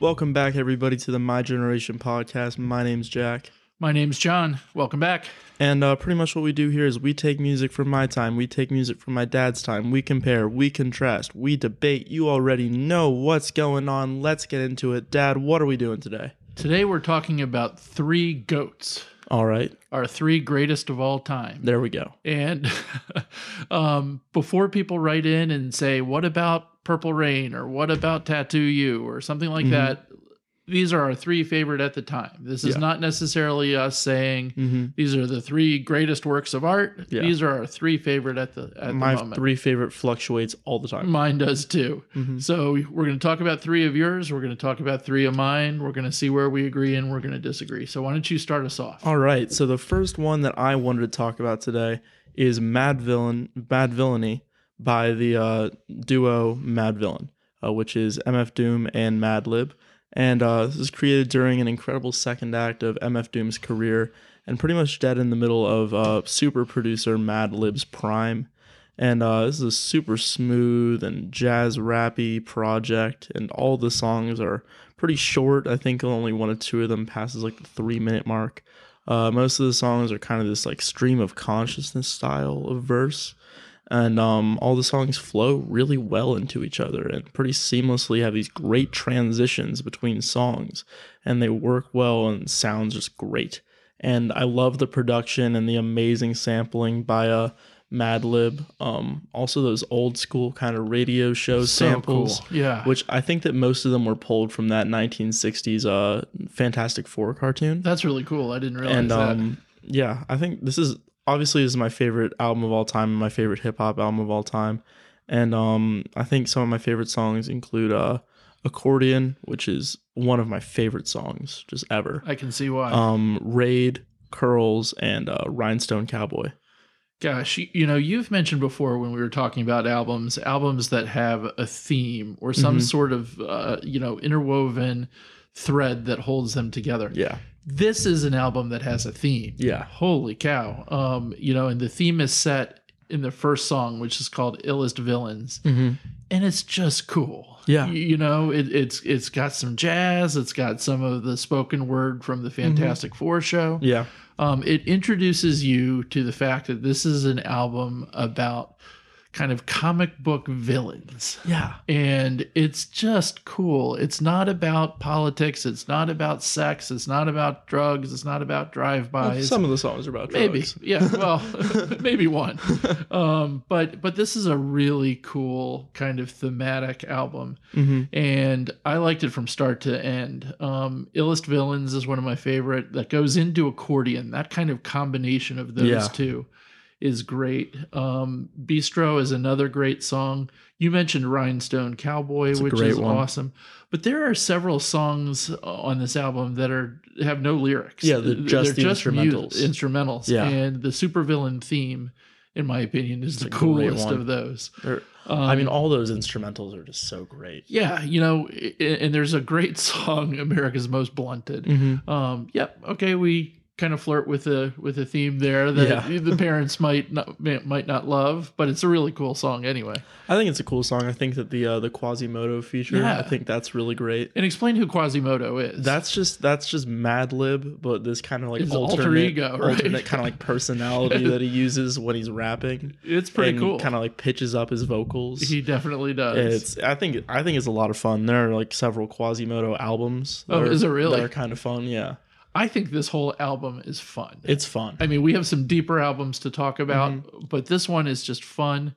Welcome back, everybody, to the My Generation podcast. My name's Jack. My name's John. Welcome back. And uh, pretty much what we do here is we take music from my time, we take music from my dad's time, we compare, we contrast, we debate. You already know what's going on. Let's get into it. Dad, what are we doing today? Today we're talking about three goats, All right, our three greatest of all time. there we go. And um, before people write in and say, what about Purple Rain or what about Tattoo You or something like Mhm. that, these are our three favorite at the time. This is Yeah. not necessarily us saying Mm-hmm. these are the three greatest works of art. Yeah. These are our three favorite at the at My the moment. three favorite fluctuates all the time. Mine does too. Mhm. So we're going to talk about three of yours. We're going to talk about three of mine. We're going to see where we agree and we're going to disagree. So why don't you start us off? All right, so the first one that I wanted to talk about today is Madvillain, Bad Villainy by the uh, duo Madvillain, uh, which is MF Doom and Madlib. And uh, this was created during an incredible second act of MF Doom's career and pretty much dead in the middle of uh, super producer Madlib's prime. And uh, this is a super smooth and jazz rappy project, and all the songs are pretty short. I think only one or two of them passes like the three minute mark. Uh, most of the songs are kind of this like stream of consciousness style of verse, and um, all the songs flow really well into each other and pretty seamlessly have these great transitions between songs, and they work well and sounds just great. And I love the production and the amazing sampling by uh, Madlib. Um, also those old school kind of radio show So samples cool. Yeah. which I think that most of them were pulled from that 1960s uh Fantastic Four cartoon. That's really cool. I didn't realize And that. um yeah, I think this is obviously this is my favorite album of all time and my favorite hip hop album of all time. And um I think some of my favorite songs include uh Accordion, which is one of my favorite songs just ever. I can see why. Um Raid, Curls and uh Rhinestone Cowboy. Gosh, you, you know, you've mentioned before when we were talking about albums, albums that have a theme or some Mhm. sort of, uh, you know, interwoven thread that holds them together. Yeah. This is an album that has a theme. Yeah. Holy cow. Um, you know, and the theme is set in the first song, which is called Illest Villains. Mhm. And it's just cool. Yeah. Y- You know, it, it's it's got some jazz, it's got some of the spoken word from the Fantastic Four show. Yeah. Um, it introduces you to the fact that this is an album about kind of comic book villains Yeah. and it's just cool. It's not about politics. It's not about sex. It's not about drugs. It's not about drive-bys. Some of the songs are about maybe, drugs. yeah. Well, maybe one. Um, but but this is a really cool kind of thematic album, Mhm. and I liked it from start to end. Um, Illest Villains is one of my favorite. That goes into accordion. That kind of combination of those Yeah. two is great. Um, Bistro is another great song. You mentioned Rhinestone Cowboy, which is one. awesome. But there are several songs on this album that are have no lyrics. Yeah, they're just the mu- instrumentals. instrumentals. Yeah. And the supervillain theme, in my opinion, is It's the coolest of those. Um, I mean, all those instrumentals are just so great. yeah, you know, and there's a great song, America's Most Blunted. Mm-hmm. Um, yep, okay, we kind of flirt with a with a theme there that Yeah. the parents might not might not love, but it's a really cool song anyway. I think it's a cool song. I think that the uh, the Quasimodo feature, Yeah. I think that's really great. And explain who Quasimodo is. That's just that's just Madlib, but this kind of like His alter ego, right? alternate kind of like personality that he uses when he's rapping. it's pretty cool. Kind of like pitches up his vocals. he definitely does. it's I think I think it's a lot of fun. There are like several Quasimodo albums. Oh, are- is it really? That are kind of fun. Yeah, I think this whole album is fun. it's fun. I mean, we have some deeper albums to talk about, Mm-hmm. but this one is just fun.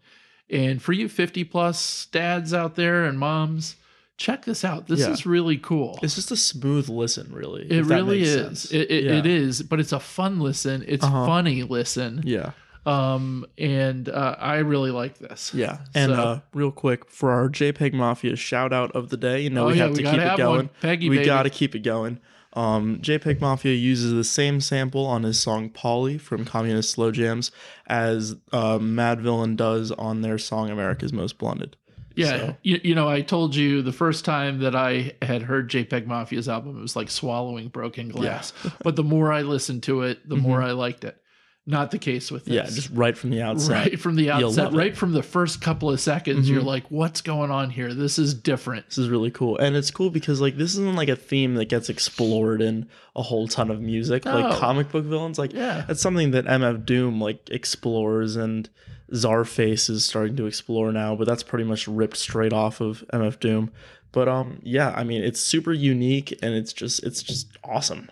And for you 50 plus dads out there and moms, check this out. This Yeah. is really cool. It's just a smooth listen, really. it really is. It, it, Yeah. it is, but it's a fun listen. It's Uh-huh. funny listen. Yeah. Um, and uh, I really like this. Yeah. And So- uh, real quick for our JPEG Mafia shout out of the day, you know Oh, we yeah, have we to keep it going. Peggy, we got to keep it going. Um, JPEG Mafia uses the same sample on his song Polly from Communist Slow Jams as uh, Madvillain does on their song America's Most Blunted. Yeah, So- you, you know, I told you the first time that I had heard JPEG Mafia's album, it was like swallowing broken glass. but the more I listened to it, the more Mm-hmm. I liked it. Not the case with this. Yeah, just right from the outset. right from the outset, love it. right from the first couple of seconds, Mhm. you're like, "What's going on here? This is different." This is really cool. And it's cool because like this isn't like a theme that gets explored in a whole ton of music. No. Like comic book villains, like Yeah, that's something that MF Doom like explores and Czarface is starting to explore now, but that's pretty much ripped straight off of MF Doom. But um yeah, I mean it's super unique and it's just it's just awesome.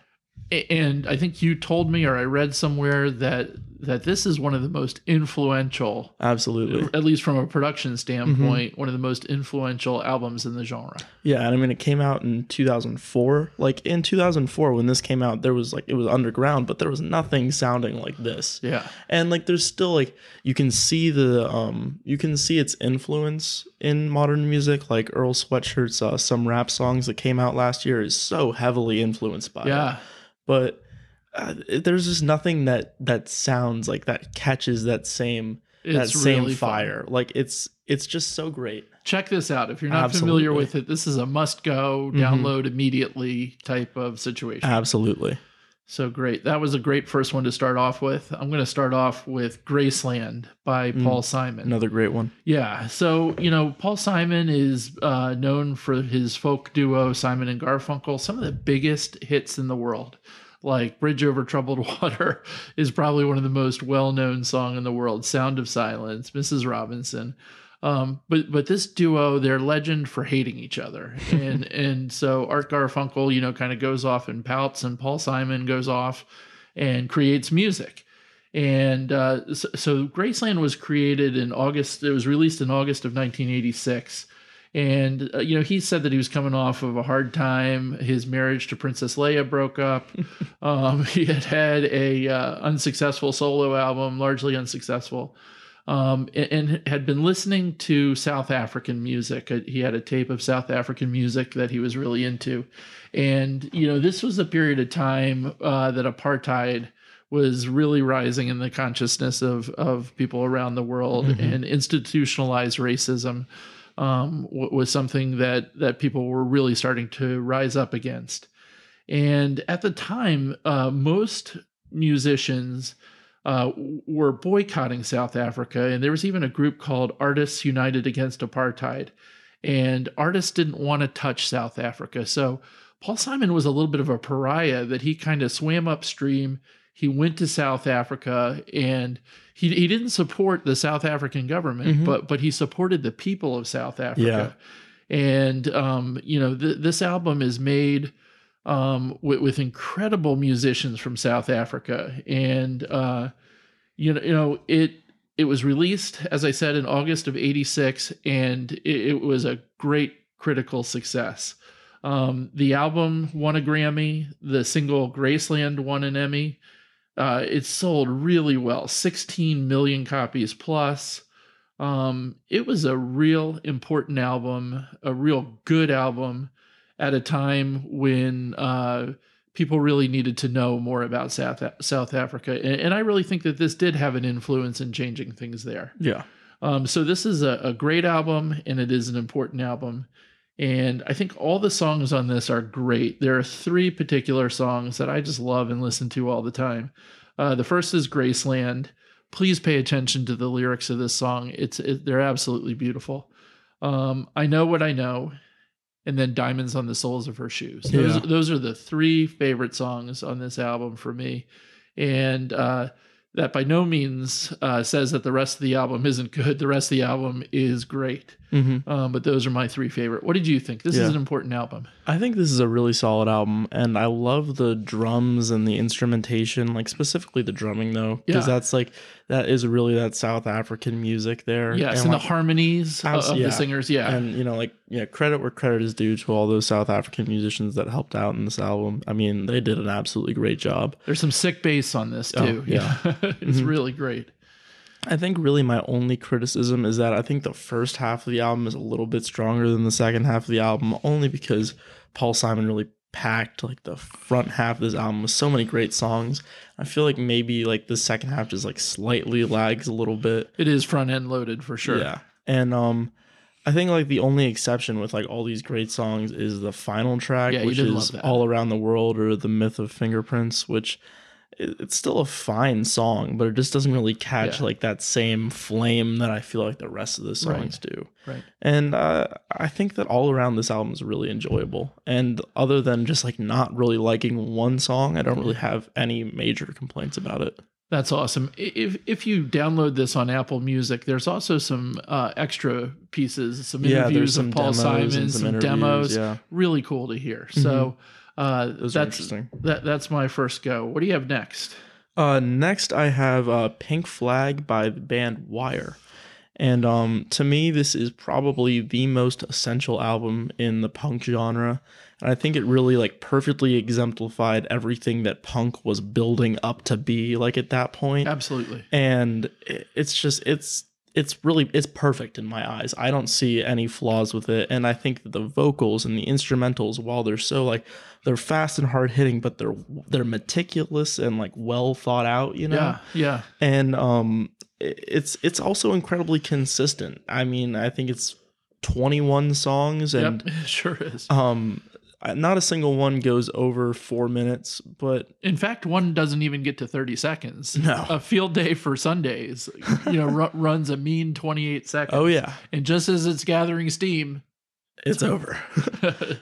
And I think you told me, or I read somewhere that that this is one of the most influential, Absolutely. at least from a production Mm-hmm. standpoint, one of the most influential albums in the genre. Yeah, and I mean it came out in 2004. Like in 2004 when this came out, there was like it was underground, but there was nothing sounding like this. Yeah, And like there's still like you can see the um you can see its influence in modern music like Earl Sweatshirt's uh, some rap songs that came out last year is so heavily influenced by it. But uh, there's just nothing that that sounds like that catches that same that same really fun. fire. Like it's it's just so great. Check this out. If you're not familiar with it, this is a must go, Mhm. download immediately type of situation. Absolutely. So great. That was a great first one to start off with. I'm going to start off with Graceland by Mm. Paul Simon. Another great one. Yeah. So, you know, Paul Simon is uh, known for his folk duo, Simon and Garfunkel, some of the biggest hits in the world. Like Bridge Over Troubled Water is probably one of the most well known song in the world. Sound of Silence, Mrs. Robinson. Um, but but this duo, they're legend for hating each other, and and so Art Garfunkel, you know, kind of goes off and pouts, and Paul Simon goes off and creates music. And uh, so, so Graceland was created in August. It was released in August of 1986. And, uh, you know, he said that he was coming off of a hard time. His marriage to Princess Leia broke up. um, he had had a uh, unsuccessful solo album, largely unsuccessful, um, and, and had been listening to South African music. Uh, He had a tape of South African music that he was really into. And, you know, this was a period of time uh, that apartheid was really rising in the consciousness of of people around the world, Mhm. and institutionalized racism um, was something that that people were really starting to rise up against. And at the time, uh, most musicians uh, were boycotting South Africa, and there was even a group called Artists United Against Apartheid. And artists didn't want to touch South Africa, so Paul Simon was a little bit of a pariah that he kind of swam upstream. He went to South Africa and he, he didn't support the South African government, Mhm. but but he supported the people of South Africa. And um, you know, th- this album is made um, with, with incredible musicians from South Africa, and uh, you know, you know it. It was released, as I said, in August of '86, and it, it was a great critical success. Um, the album won a Grammy. The single "Graceland" won an Emmy. Uh, it sold really well, 16 million copies plus. Um, it was a real important album, a real good album at a time when uh, people really needed to know more about South South Africa, and, and I really think that this did have an influence in changing things there. Yeah. Um, so this is a, a great album, and it is an important album. And I think all the songs on this are great. There are three particular songs that I just love and listen to all the time. Uh, the first is Graceland. Please pay attention to the lyrics of this song. It's it, they're absolutely beautiful. Um, I know what I know, and then Diamonds on the Soles of Her Shoes. Those Yeah. those are the three favorite songs on this album for me. And uh, that by no means uh, says that the rest of the album isn't good. The rest of the album is great. Mm-hmm. Um, but those are my three favorite. What did you think? This is an important album. I think this is a really solid album, and I love the drums and the instrumentation, like specifically the drumming though, because Yeah. that's like that is really that South African music there. Yes, and, like, the harmonies Abs- of yeah. the singers. Yeah. and you know, like yeah, credit where credit is due to all those South African musicians that helped out in this album. I mean, they did an absolutely great job. There's some sick bass on this Oh, too. yeah. it's Mhm. really great. I think really my only criticism is that I think the first half of the album is a little bit stronger than the second half of the album, only because Paul Simon really packed like the front half of this album with so many great songs. I feel like maybe like the second half just like slightly lags a little bit. It is front end loaded for sure. Yeah. And um I think like the only exception with like all these great songs is the final track, Yeah, which is. All Around the World or The Myth of Fingerprints, which it's still a fine song, but it just doesn't really catch Yeah. like that same flame that I feel like the rest of the songs do. Right. And uh, I think that all around this album is really enjoyable. And other than just like not really liking one song, I don't really have any major complaints about it. That's awesome. If if you download this on Apple Music, there's also some uh, extra pieces, some interviews there's some of Paul Simon, and some, interviews, demos. Yeah, Really cool to hear. So uh, those that's interesting. that, that's my first go. What do you have next? Uh, next, I have uh, Pink Flag by the band Wire. And um, to me, this is probably the most essential album in the punk genre. And I think it really like perfectly exemplified everything that punk was building up to be like at that point. Absolutely. And it's just it's it's really it's perfect in my eyes. I don't see any flaws with it. And I think that the vocals and the instrumentals, while they're so like they're fast and hard hitting, but they're they're meticulous and like well thought out, you know Yeah. Yeah. and um it's it's also incredibly consistent i mean i think it's 21 songs and yep. It sure is. um not a single one goes over four minutes but In fact, one doesn't even get to 30 seconds. No. A field day for Sundays, you know, ru- runs a mean 28 seconds. oh yeah And just as it's gathering steam, it's over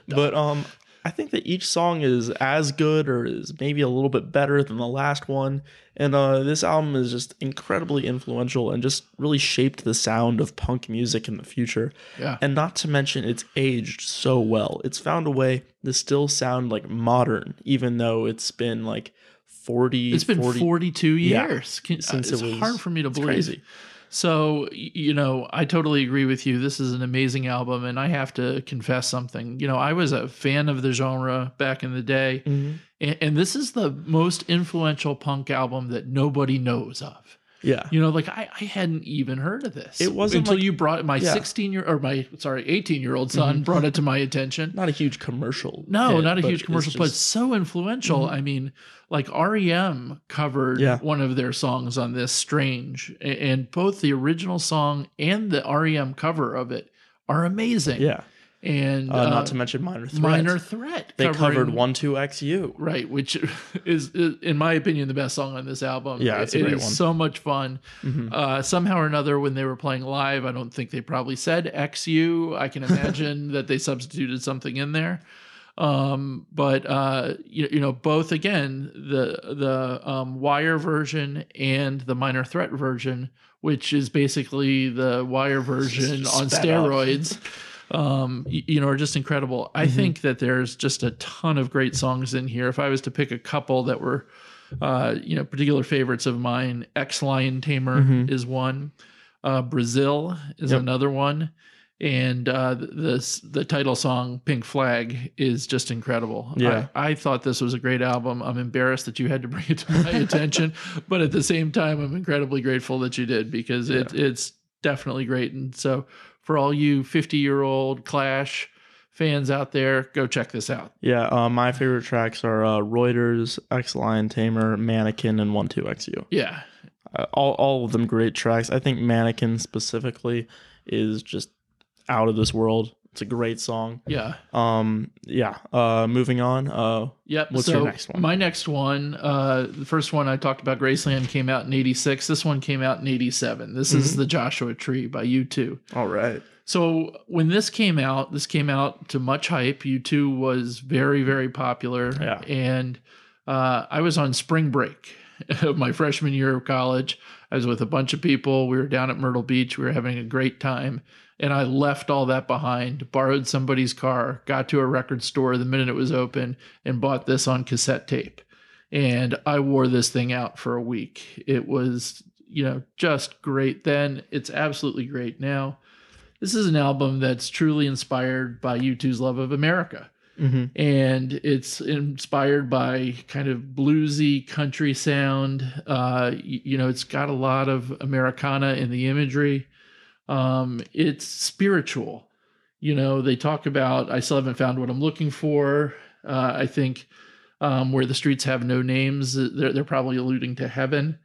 but um i think that each song is as good or is maybe a little bit better than the last one and uh this album is just incredibly influential and just really shaped the sound of punk music in the future yeah. And not to mention, it's aged so well. It's found a way to still sound like modern, even though it's been like 40, It's been 40 42 years. Can, since it's it was- hard for me to it's believe. crazy. So, you know, I totally agree with you. This is an amazing album, and I have to confess something. You know, I was a fan of the genre back in the day, Mhm. and, and this is the most influential punk album that nobody knows of. Yeah. You know, like I, I hadn't even heard of this. It wasn't until like- you brought my Yeah. 16 year or my sorry 18 year old son mm-hmm. brought it to my attention. Not a huge commercial. No, hit, not a huge it's commercial, but so influential. Mm-hmm. I mean, like REM covered Yeah. one of their songs on this, Strange, and both the original song and the REM cover of it are amazing. yeah. And Uh, uh, not to mention Minor Threat. Minor Threat. They covered 12XU. Right, which is, is, in my opinion, the best song on this album. Yeah, it's a It great is one. so much fun. Mhm. Uh, somehow or another, when they were playing live, I don't think they probably said XU. I can imagine that they substituted something in there. Um, but uh, you, you know, both again, the the um, wire version and the minor threat version, which is basically the wire version on steroids. Um, you know, are just incredible. I Mhm. think that there's just a ton of great songs in here. If I was to pick a couple that were, uh, you know, particular favorites of mine, Ex Lion Tamer Mhm. is one. Uh, Brazil is Yep. another one, and uh, th- this the title song "Pink Flag" is just incredible. Yeah. I, I thought this was a great album. I'm embarrassed that you had to bring it to my attention, but at the same time, I'm incredibly grateful that you did because it it's definitely great. And so, for all you 50 year old Clash fans out there, go check this out. Yeah. Uh, my favorite tracks are uh, Reuters, Ex Lion Tamer, Mannequin, and One Two XU. Yeah, Uh, all, all of them great tracks. I think Mannequin specifically is just out of this world. It's a great song. yeah. Um, yeah. Uh, moving on. Uh, Yep. What's so your next one? My next one, uh, the first one I talked about, Graceland, came out in '86. This one came out in '87. This is Mm-hmm. the Joshua Tree by U2. all right. So when this came out, this came out to much hype. U2 was very, very popular. Yeah. And uh, I was on spring break of my freshman year of college. I was with a bunch of people. We were down at Myrtle Beach. We were having a great time. And I left all that behind, borrowed somebody's car, got to a record store the minute it was open, and bought this on cassette tape. And I wore this thing out for a week. It was, you know, just great then. It's absolutely great now. This is an album that's truly inspired by U2's love of America. Mm-hmm. And it's inspired by kind of bluesy country sound. Uh, y- you know, it's got a lot of Americana in the imagery. Um, it's spiritual. You know, they talk about, I still haven't found what I'm looking for. Uh, I think um, where the streets have no names, they're, they're probably alluding to heaven.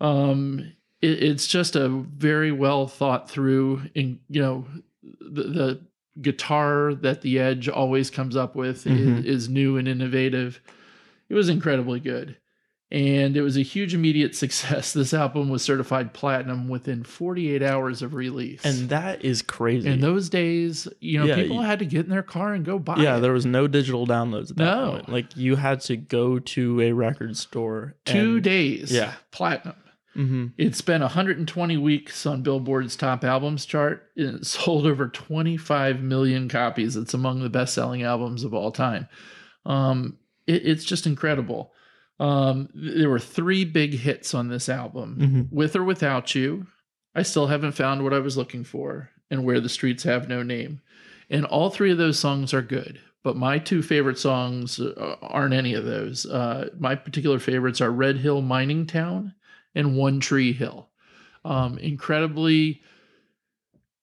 Um, it, it's just a very well thought through, in you know, the, the guitar that the Edge always comes up with Mhm. is, is new and innovative. It was incredibly good. And it was a huge immediate success. This album was certified platinum within 48 hours of release. And that is crazy. in those days, you know, Yeah, people had to get in their car and go buy yeah, it. there was no digital downloads at that No. point. Like you had to go to a record store. Two and, days. yeah. Platinum. Mhm. It spent 120 weeks on Billboard's top albums chart. and It sold over 25 million copies. It's among the best selling albums of all time. Um, it- it's just incredible. Um, there were three big hits on this album Mhm. With or Without You. I still haven't found what I was looking for, and Where the Streets Have No Name. And all three of those songs are good. But my two favorite songs uh, aren't any of those. Uh, my particular favorites are Red Hill Mining Town and One Tree Hill. Um, incredibly,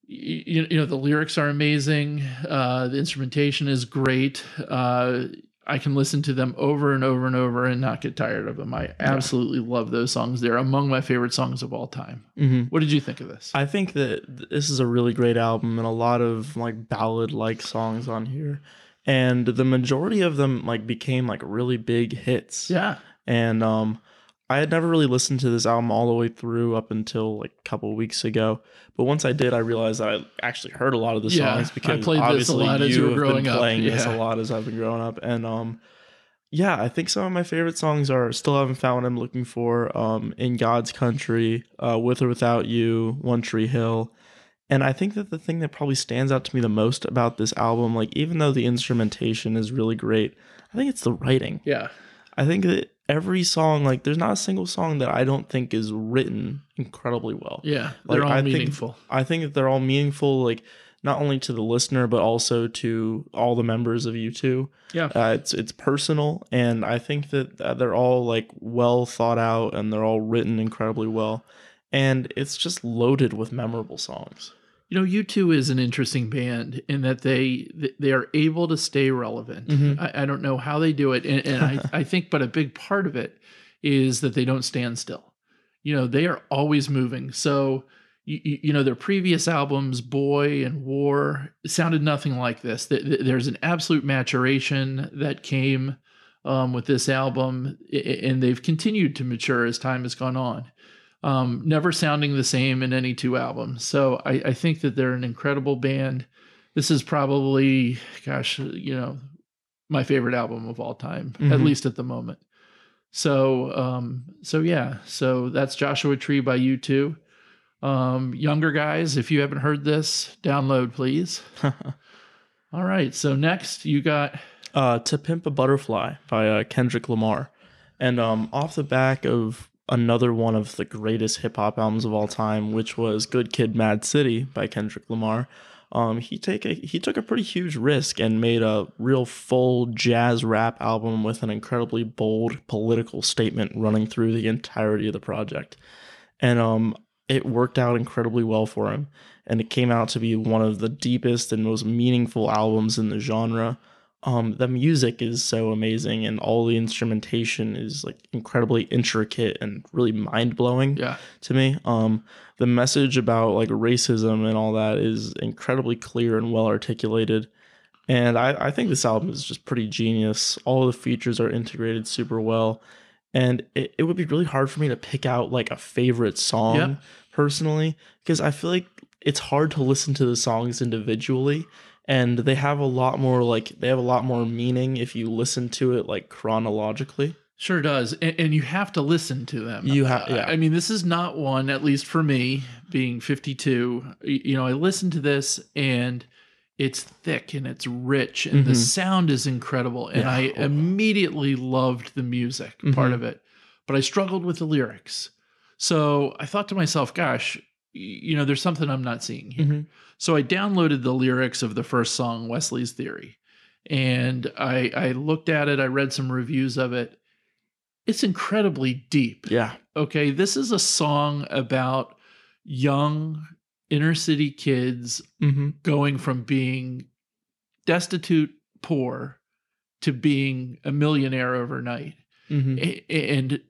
you, you know, the lyrics are amazing. Uh, the instrumentation is great. Uh, I can listen to them over and over and over and not get tired of them. I absolutely love those songs. They're among my favorite songs of all time. Mhm. What did you think of this? I think that this is a really great album and a lot of like ballad like songs on here. And the majority of them like became like really big hits. yeah, And um I had never really listened to this album all the way through up until like a couple weeks ago. But once I did, I realized that I actually heard a lot of the Yeah, songs I because played this a obviously lot as you have growing been up, playing this a lot as I've been growing up. And um yeah, I think some of my favorite songs are Still Haven't Found What I'm Looking For, um, In God's Country, uh, With or Without You, One Tree Hill. And I think that the thing that probably stands out to me the most about this album, like even though the instrumentation is really great, I think it's the writing. yeah, I think that every song, like, there's not a single song that I don't think is written incredibly well. yeah. They're Like, all I think- meaningful. I think that they're all meaningful, like, not only to the listener, but also to all the members of U2. Yeah. Uh, it's it's personal, and I think that uh, they're all like well thought out, and they're all written incredibly well, and it's just loaded with memorable songs. You know, U2 is an interesting band in that they they are able to stay relevant. Mhm. I, I don't know how they do it, and, and I, I think, but a big part of it is that they don't stand still. You know, they are always moving. So, you, you know, their previous albums, Boy and War, sounded nothing like this. Th- th- There's an absolute maturation that came um, with this album, and they've continued to mature as time has gone on um, never sounding the same in any two albums. So I, I think that they're an incredible band. This is probably, gosh, you know, my favorite album of all time, at Mhm. least at the moment. So, um, so yeah, so that's Joshua Tree by U2. Um, younger guys, if you haven't heard this, download please. All right, so next you got uh, "To Pimp a Butterfly" by uh, Kendrick Lamar, and um, off the back of another one of the greatest hip hop albums of all time, which was "Good Kid, Mad City" by Kendrick Lamar. Um, he take a he took a pretty huge risk and made a real full jazz rap album with an incredibly bold political statement running through the entirety of the project, and um, it worked out incredibly well for him, and it came out to be one of the deepest and most meaningful albums in the genre um the music is so amazing and all the instrumentation is like incredibly intricate and really mind-blowing yeah, to me. Um the message about like racism and all that is incredibly clear and well articulated. And i i think this album is just pretty genius. All the features are integrated super well. And it, it would be really hard for me to pick out like a favorite song Yep. personally because i feel like it's hard to listen to the songs individually and they have a lot more like they have a lot more meaning if you listen to it like chronologically Sure does, and, and you have to listen to them. You ha- Uh, yeah. I mean, this is not one, at least for me, being 52. You know, I listened to this and it's thick and it's rich and the Mhm. sound is incredible, and Yeah. I immediately loved the music part Mhm. of it, but I struggled with the lyrics. So I thought to myself, "Gosh, you know, there's something I'm not seeing here." Mhm. So I downloaded the lyrics of the first song, Wesley's Theory, and I I looked at it. I read some reviews of it. It's incredibly deep. yeah Okay, this is a song about young inner city kids mm-hmm. going from being destitute, poor, to being a millionaire overnight. Mm-hmm. And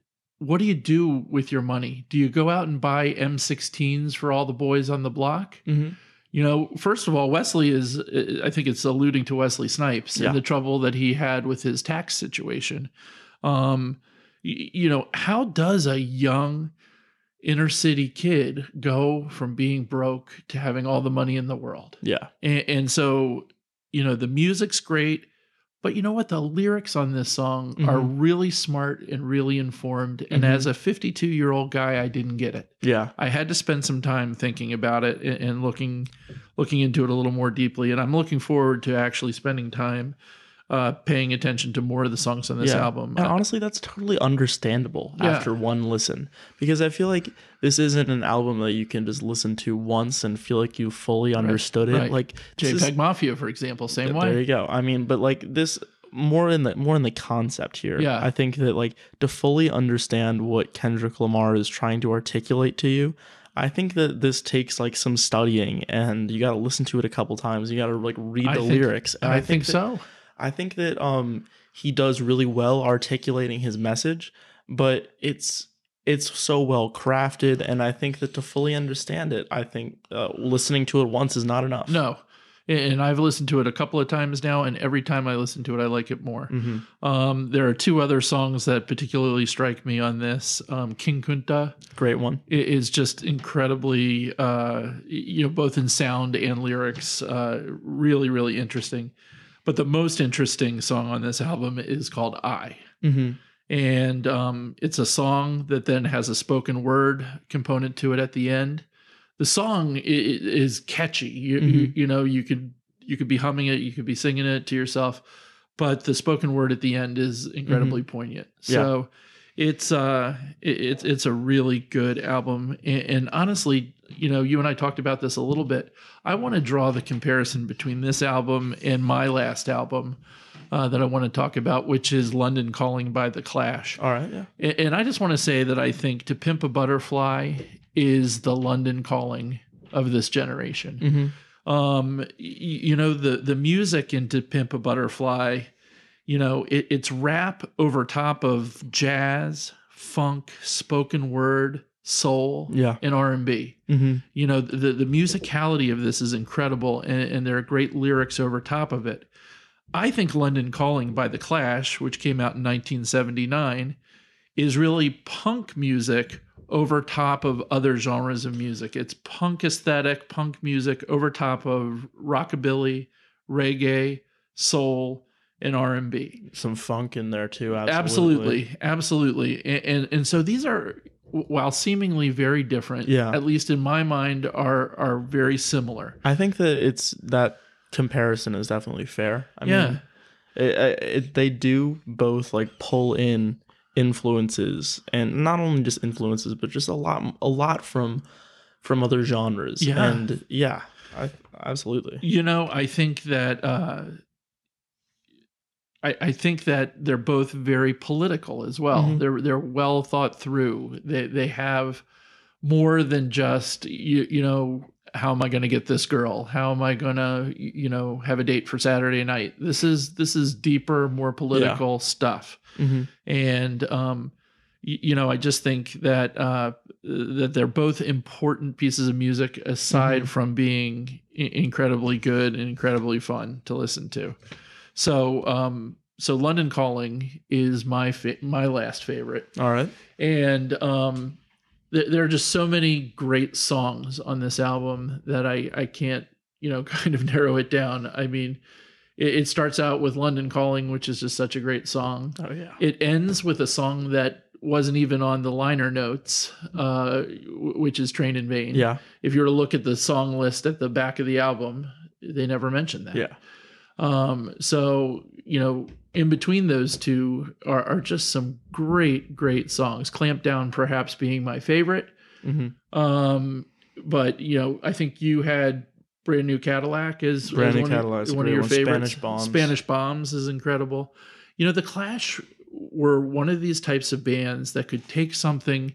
what do you do with your money? Do you go out and buy M16s for all the boys on the block? Mm-hmm. You know, first of all, Wesley is, I think it's alluding to Wesley Snipes Yeah. and the trouble that he had with his tax situation. Um, you know, how does a young inner city kid go from being broke to having all the money in the world? Yeah. And, and so, you know, the music's great, but you know what? The lyrics on this song are Mhm. really smart and really informed. And Mhm. as a 52 year old guy, I didn't get it. Yeah. I had to spend some time thinking about it and, and looking looking into it a little more deeply. And I'm looking forward to actually spending time uh, paying attention to more of the songs on this Yeah. album. And honestly, that's totally understandable Yeah. after one listen because I feel like this isn't an album that you can just listen to once and feel like you fully understood it. right. Like this is- JPEG Mafia, for example, same way. There you go. I mean, but like this more in the more in the concept here. Yeah. I think that like to fully understand what Kendrick Lamar is trying to articulate to you, I think that this takes like some studying and you got to listen to it a couple times. You got to like read I the think- lyrics. And I, think, that- so. I think that um he does really well articulating his message, but it's it's so well crafted and I think that to fully understand it, I think uh, listening to it once is not enough. No. And I've listened to it a couple of times now, and every time I listen to it, I like it more. hmm Um, there are two other songs that particularly strike me on this. Um, King Kunta Great one. is just incredibly, uh, you know, both in sound and lyrics, uh, really, really interesting. But the most interesting song on this album is called I. hmm And um, it's a song that then has a spoken word component to it at the end. The song is catchy. You, you, Mhm. you know, you could you could be humming it, you could be singing it to yourself, but the spoken word at the end is incredibly poignant. Mm-hmm. Yeah. So it's uh it, it's it's a really good album, and, and honestly, you know, you and I talked about this a little bit. I want to draw the comparison between this album and my last album. Uh, that I want to talk about, which is London Calling by The Clash. All right, yeah. A- And I just want to say that I think To Pimp a Butterfly is the London calling of this generation. Mm-hmm. Um, you know, the the music in To Pimp a Butterfly, you know, it, it's rap over top of jazz, funk, spoken word, soul, Yeah. and R and B. Mm-hmm. You know, the the musicality of this is incredible, and, and there are great lyrics over top of it. I think London Calling by The Clash, which came out in 1979, is really punk music over top of other genres of music. It's punk aesthetic, punk music over top of rockabilly, reggae, soul, and R&B. Some funk in there too. Absolutely. Absolutely, absolutely. And, and and so these are while seemingly very different, Yeah. at least in my mind are are very similar. I think that it's that comparison is definitely fair. I Yeah. mean, it, it, it, they do both like pull in influences and not only just influences, but just a lot, a lot from from other genres. Yeah. and yeah, I, absolutely. You know, I think that uh, I, I think that they're both very political as well. Mhm. They're they're well thought through. They they have more than just you you know how am I going to get this girl? How am I going to you know have a date for Saturday night? This is this is deeper, more political stuff. hmm and um y- you know i just think that uh that they're both important pieces of music aside Mhm. from being I- incredibly good and incredibly fun to listen to so um so london calling is my fa- my last favorite All right. and um th- there are just so many great songs on this album that i i can't you know kind of narrow it down i mean it, it starts out with london calling which is just such a great song Oh yeah. it ends with a song that wasn't even on the liner notes, uh, which is Train in Vain. Yeah. If you were to look at the song list at the back of the album, they never mentioned that. Yeah. Um, so, you know, in between those two are, are just some great, great songs. Clamp Down, perhaps being my favorite. hmm Um, but, you know, I think you had Brand New Cadillac as, Brand New one, Cadillac is one of your one. favorites. Spanish Bombs. Spanish Bombs is incredible. You know, The Clash were one of these types of bands that could take something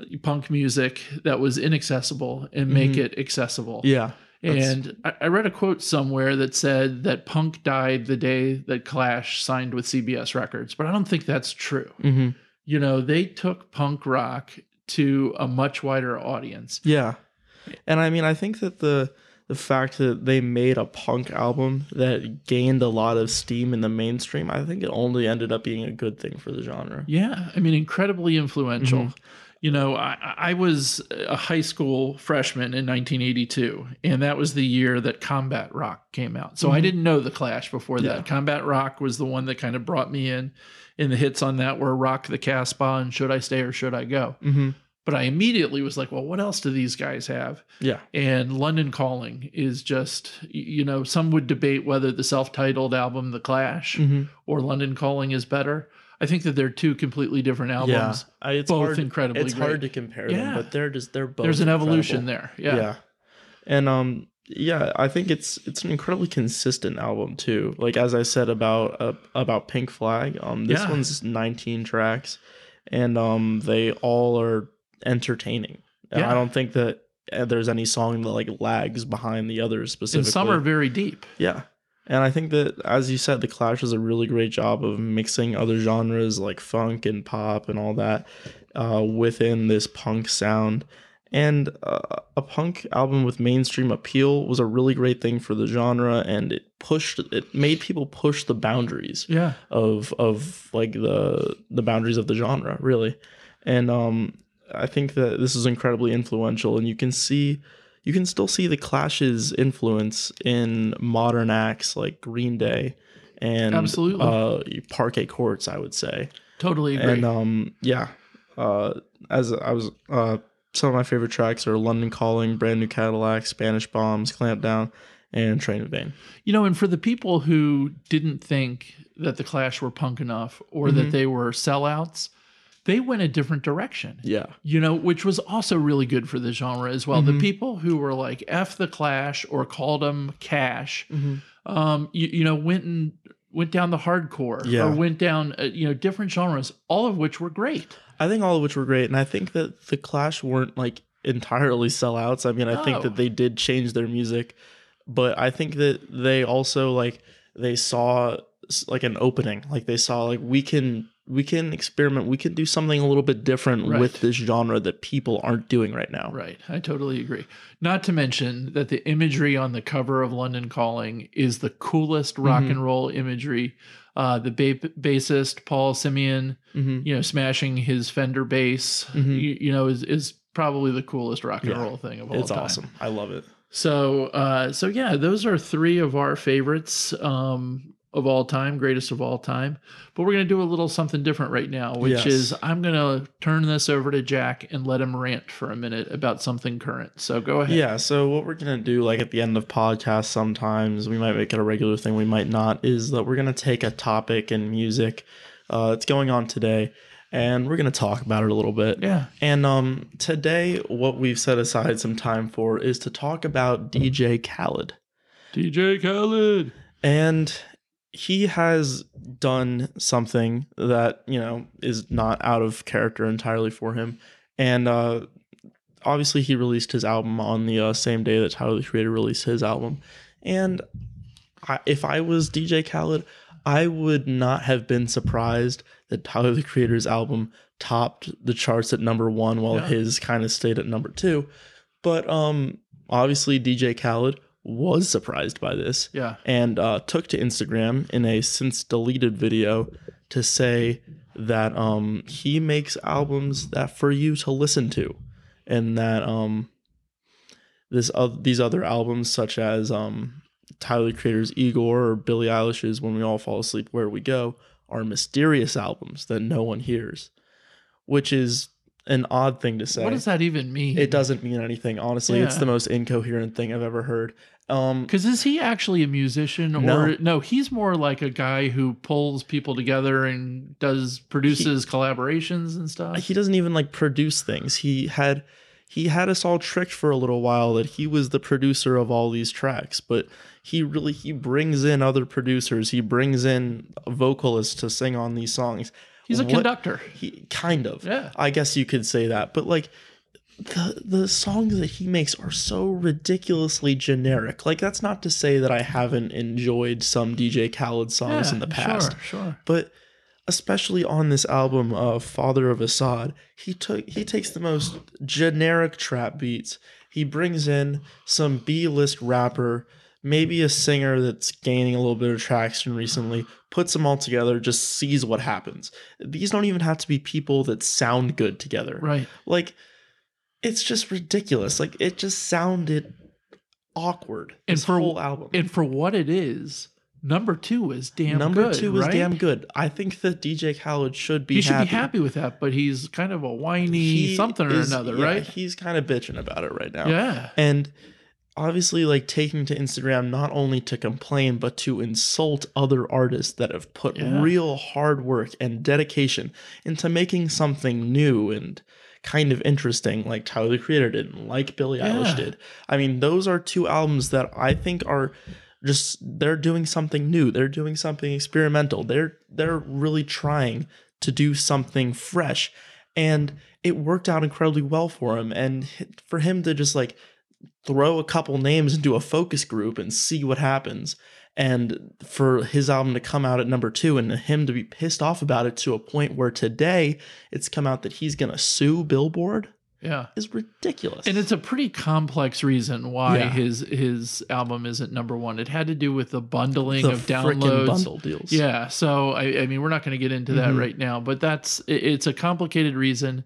uh, punk music that was inaccessible and make Mhm. it accessible. Yeah. That's- And I, I read a quote somewhere that said that punk died the day that Clash signed with CBS Records, but I don't think that's true. hmm You know, they took punk rock to a much wider audience. Yeah. And I mean, I think that the the fact that they made a punk album that gained a lot of steam in the mainstream, I think it only ended up being a good thing for the genre. Yeah, I mean, incredibly influential. Mhm. You know, I, I was a high school freshman in 1982, and that was the year that Combat Rock came out. So I Mhm. didn't know the Clash before Yeah. that. Combat Rock was the one that kind of brought me in. And the hits on that were Rock the Casbah and Should I Stay or Should I Go? Mm-hmm. But I immediately was like, well, what else do these guys have? Yeah. And London Calling is just, you know, some would debate whether the self titled album, The Clash, Mm-hmm. or London Calling is better. I think that they're two completely different albums. Yeah. I, it's both hard, incredibly It's great. hard to compare Yeah. them, but they're just they're both. There's an evolution there. Yeah. Yeah, and um yeah, I think it's it's an incredibly consistent album too. Like as I said about uh, about Pink Flag, um this Yeah. one's 19 tracks and um they all are entertaining. Yeah. I don't think that uh, there's any song that like lags behind the others specifically. And some are very deep. Yeah. And I think that, as you said, The Clash does a really great job of mixing other genres like funk and pop and all that uh, within this punk sound. And uh, a punk album with mainstream appeal was a really great thing for the genre, and it pushed, it made people push the boundaries Yeah. of of like the the boundaries of the genre, really. And um, I think that this is incredibly influential, and you can see, you can still see the Clash's influence in modern acts like Green Day and Absolutely. uh, Parquet Courts, I would say. Totally agree. And um, yeah, uh, as I was, uh, some of my favorite tracks are London Calling, Brand New Cadillac, Spanish Bombs, Clamp Down, and Train of Vain. you know, and for the people who didn't think that the Clash were punk enough or Mhm. that they were sellouts, they went a different direction. Yeah. You know, which was also really good for the genre as well. Mhm. The people who were like F the Clash or called them Cash, um, you, you know, went and went down the hardcore Yeah. or went down, uh, you know, different genres, all of which were great. I think all of which were great, and I think that the Clash weren't like entirely sellouts. I mean, I think that they did change their music, but I think that they also like they saw like an opening. Like they saw like we can we can experiment. We can do something a little bit different Right. with this genre that people aren't doing right now. Right. I totally agree. Not to mention that the imagery on the cover of London Calling is the coolest rock Mhm. and roll imagery. Uh, the ba- bassist, Paul Simonon, hmm you know, smashing his Fender bass, Mhm. you, you know, is, is probably the coolest rock and Yeah. roll thing of all It's time. awesome. I love it. So, uh, so yeah, those are three of our favorites um, of all time, greatest of all time. But we're gonna do a little something different right now, which Yes. is I'm gonna turn this over to Jack and let him rant for a minute about something current. So go ahead. Yeah, so what we're gonna do, like at the end of podcasts, sometimes we might make it a regular thing, we might not, is that we're gonna take a topic in music uh, that's going on today, and we're gonna talk about it a little bit. Yeah. And um, today, what we've set aside some time for is to talk about DJ Khaled, DJ Khaled. and he has done something that you know is not out of character entirely for him, and uh, obviously he released his album on the uh, same day that Tyler the Creator released his album, and I, if I was DJ Khaled, I would not have been surprised that Tyler the Creator's album topped the charts at number one while Yeah. his kind of stayed at number two. But um, obviously DJ Khaled was surprised by this Yeah. and uh, took to Instagram in a since deleted video to say that um, he makes albums that for you to listen to, and that um, this uh, these other albums such as um, Tyler Creator's Igor or Billie Eilish's When We All Fall Asleep Where We Go are mysterious albums that no one hears, which is an odd thing to say. What does that even mean? It doesn't mean anything. Honestly, it's the most incoherent thing I've ever heard. Um, Because is he actually a musician or No. no. He's more like a guy who pulls people together and does produces collaborations and stuff. he doesn't even like produce things. He had he had us all tricked for a little while that he was the producer of all these tracks, but he really he brings in other producers. He brings in vocalists to sing on these songs. He's a What- conductor. He kind of. Yeah. I guess you could say that. But like the the songs that he makes are so ridiculously generic. Like that's not to say that I haven't enjoyed some DJ Khaled songs Yeah, in the past Sure, sure. but especially on this album of Father of Asahd, he took he takes the most generic trap beats. He brings in some B-list rapper, maybe a singer that's gaining a little bit of traction recently, puts them all together, just sees what happens. These don't even have to be people that sound good together. Right. Like it's just ridiculous. Like it just sounded awkward. And for- whole album. And for what it is, number two is damn Number good, two is right? damn good. I think that DJ Khaled should be he should happy. be happy with that, but he's kind of a whiny He something or is- another, yeah, right? He's kind of bitching about it right now. Yeah. And obviously like taking to Instagram not only to complain but to insult other artists that have put Yeah. real hard work and dedication into making something new and kind of interesting like Tyler the Creator did and like Billie Yeah. Eilish did. I mean, those are two albums that I think are just they're doing something new. They're doing something experimental. They're they're really trying to do something fresh and it worked out incredibly well for him and for him to just like throw a couple names into a focus group and see what happens and for his album to come out at number 2 and him to be pissed off about it to a point where today it's come out that he's going to sue Billboard Yeah. is ridiculous. And it's a pretty complex reason why Yeah. his his album isn't number one. It had to do with the bundling the of downloads. bundle deals. Yeah, so I, I mean, we're not going to get into that Mhm. right now, but that's it- it's a complicated reason.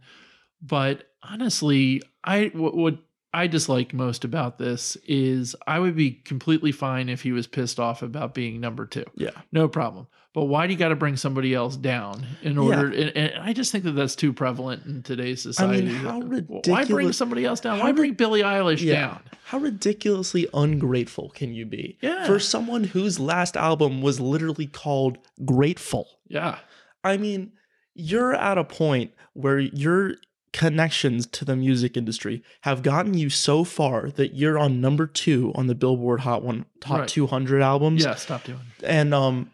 But honestly, I what, what I dislike most about this is I would be completely fine if he was pissed off about being number two, Yeah. no problem. But why do you got to bring somebody else down in order? And, and I just think that that's too prevalent in today's society. how Why bring somebody else down? Why ri- bring Billie Eilish Yeah. down? How ridiculously ungrateful can you be? Yeah. For someone whose last album was literally called Grateful. Yeah, I mean, you're at a point where your connections to the music industry have gotten you so far that you're on number 2 on the Billboard Hot One Top Right. 200 albums yeah. Stop doing. and um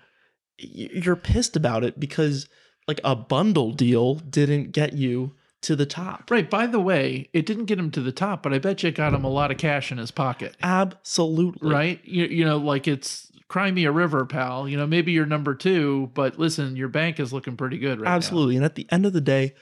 you're pissed about it because like a bundle deal didn't get you to the top. Right. By the way, it didn't get him to the top, but I bet you it got him a lot of cash in his pocket. Absolutely. Right. You, you know, like it's cry me a river, pal. You know, maybe you're number two, but listen, your bank is looking pretty good right Absolutely. And at the end of the day,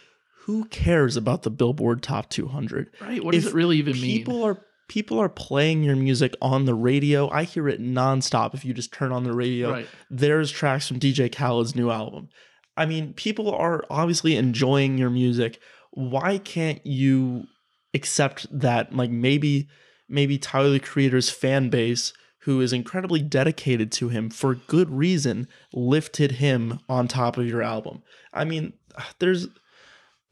who cares about the Billboard Top 200? Right. What does If it really even People mean? are people are playing your music on the radio. I hear it nonstop if you just turn on the radio. Right. There's tracks from DJ Khaled's new album. I mean, people are obviously enjoying your music. Why can't you accept that like maybe maybe Tyler the Creator's fan base who is incredibly dedicated to him for good reason lifted him on top of your album. I mean, there's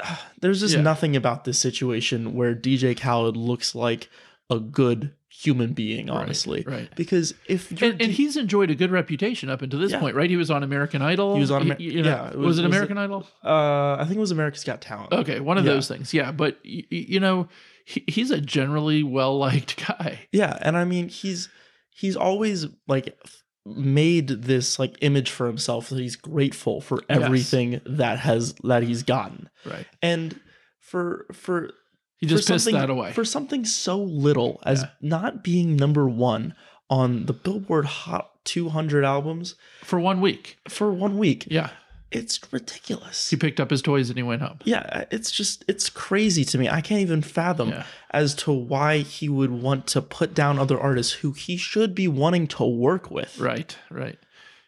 there's just Yeah. nothing about this situation where DJ Khaled looks like a good human being, honestly. right. Because if And, and he's enjoyed a good reputation up until this Yeah. point, right? He was on American Idol. He was on Amer- you know, yeah, it was, was- it was it- American Idol? uh, I think it was America's Got Talent. Okay, one of Yeah. those things. Yeah, but y- you know, he, he's a generally well liked guy. Yeah, and I mean he's he's always like made this like image for himself that he's grateful for Yes. everything that has that he's gotten. Right. And for for He for just pissed that away. For something so little as Yeah. not being number 1 on the Billboard Hot 200 albums for one week. for one week. Yeah. It's ridiculous. He picked up his toys and he went home. Yeah, it's just it's crazy to me. I can't even fathom Yeah. as to why he would want to put down other artists who he should be wanting to work with. Right, right.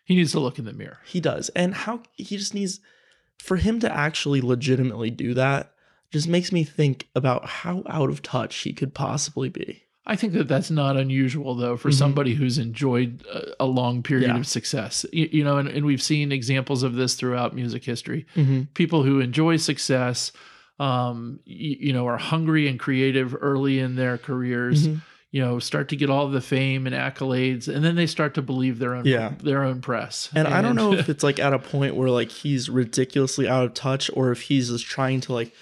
He needs to look in the mirror. He does. And how he just needs for him to actually legitimately do that just makes me think about how out of touch he could possibly be. I think that that's not unusual, though, for Mhm. somebody who's enjoyed a, a long period Yeah. of success. You, you know, and, and we've seen examples of this throughout music history. Mm-hmm. People who enjoy success, um, you, you know, are hungry and creative early in their careers. Mhm. You know, start to get all the fame and accolades, and then they start to believe their own Yeah. their own press. And I don't know if it's like at a point where like he's ridiculously out of touch or if he's just trying to like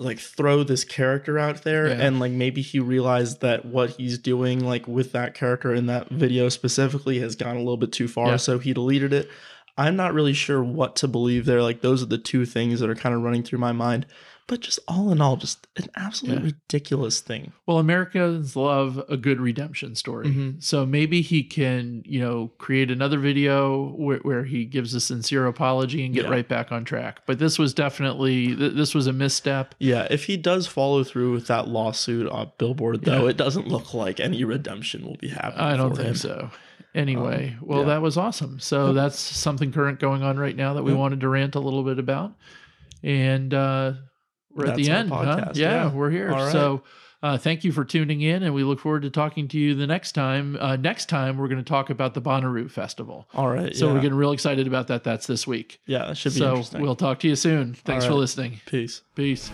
like throw this character out there Yeah. and like maybe he realized that what he's doing like with that character in that video specifically has gone a little bit too far Yeah. so he deleted it. I'm not really sure what to believe there like those are the two things that are kind of running through my mind. But just all in all, just an absolutely Yeah. ridiculous thing. Well, Americans love a good redemption story. Mhm. So maybe he can, you know, create another video where, where he gives a sincere apology and get Yeah. right back on track. But this was definitely th- this was a misstep. Yeah, if he does follow through with that lawsuit on Billboard, though, Yeah. it doesn't look like any redemption will be happening. I don't think him. so. Anyway, well, yeah. that was awesome. So that's something current going on right now that we wanted to rant a little bit about. And uh, we're at the end. huh? Yeah, yeah. we're here. Right. So uh, thank you for tuning in, and we look forward to talking to you the next time. Uh, next time, we're going to talk about the Bonnaroo Festival. All right. So yeah. we're getting real excited about that. That's this week. yeah, that should be So we'll talk to you soon. Thanks All for listening. Peace. Peace.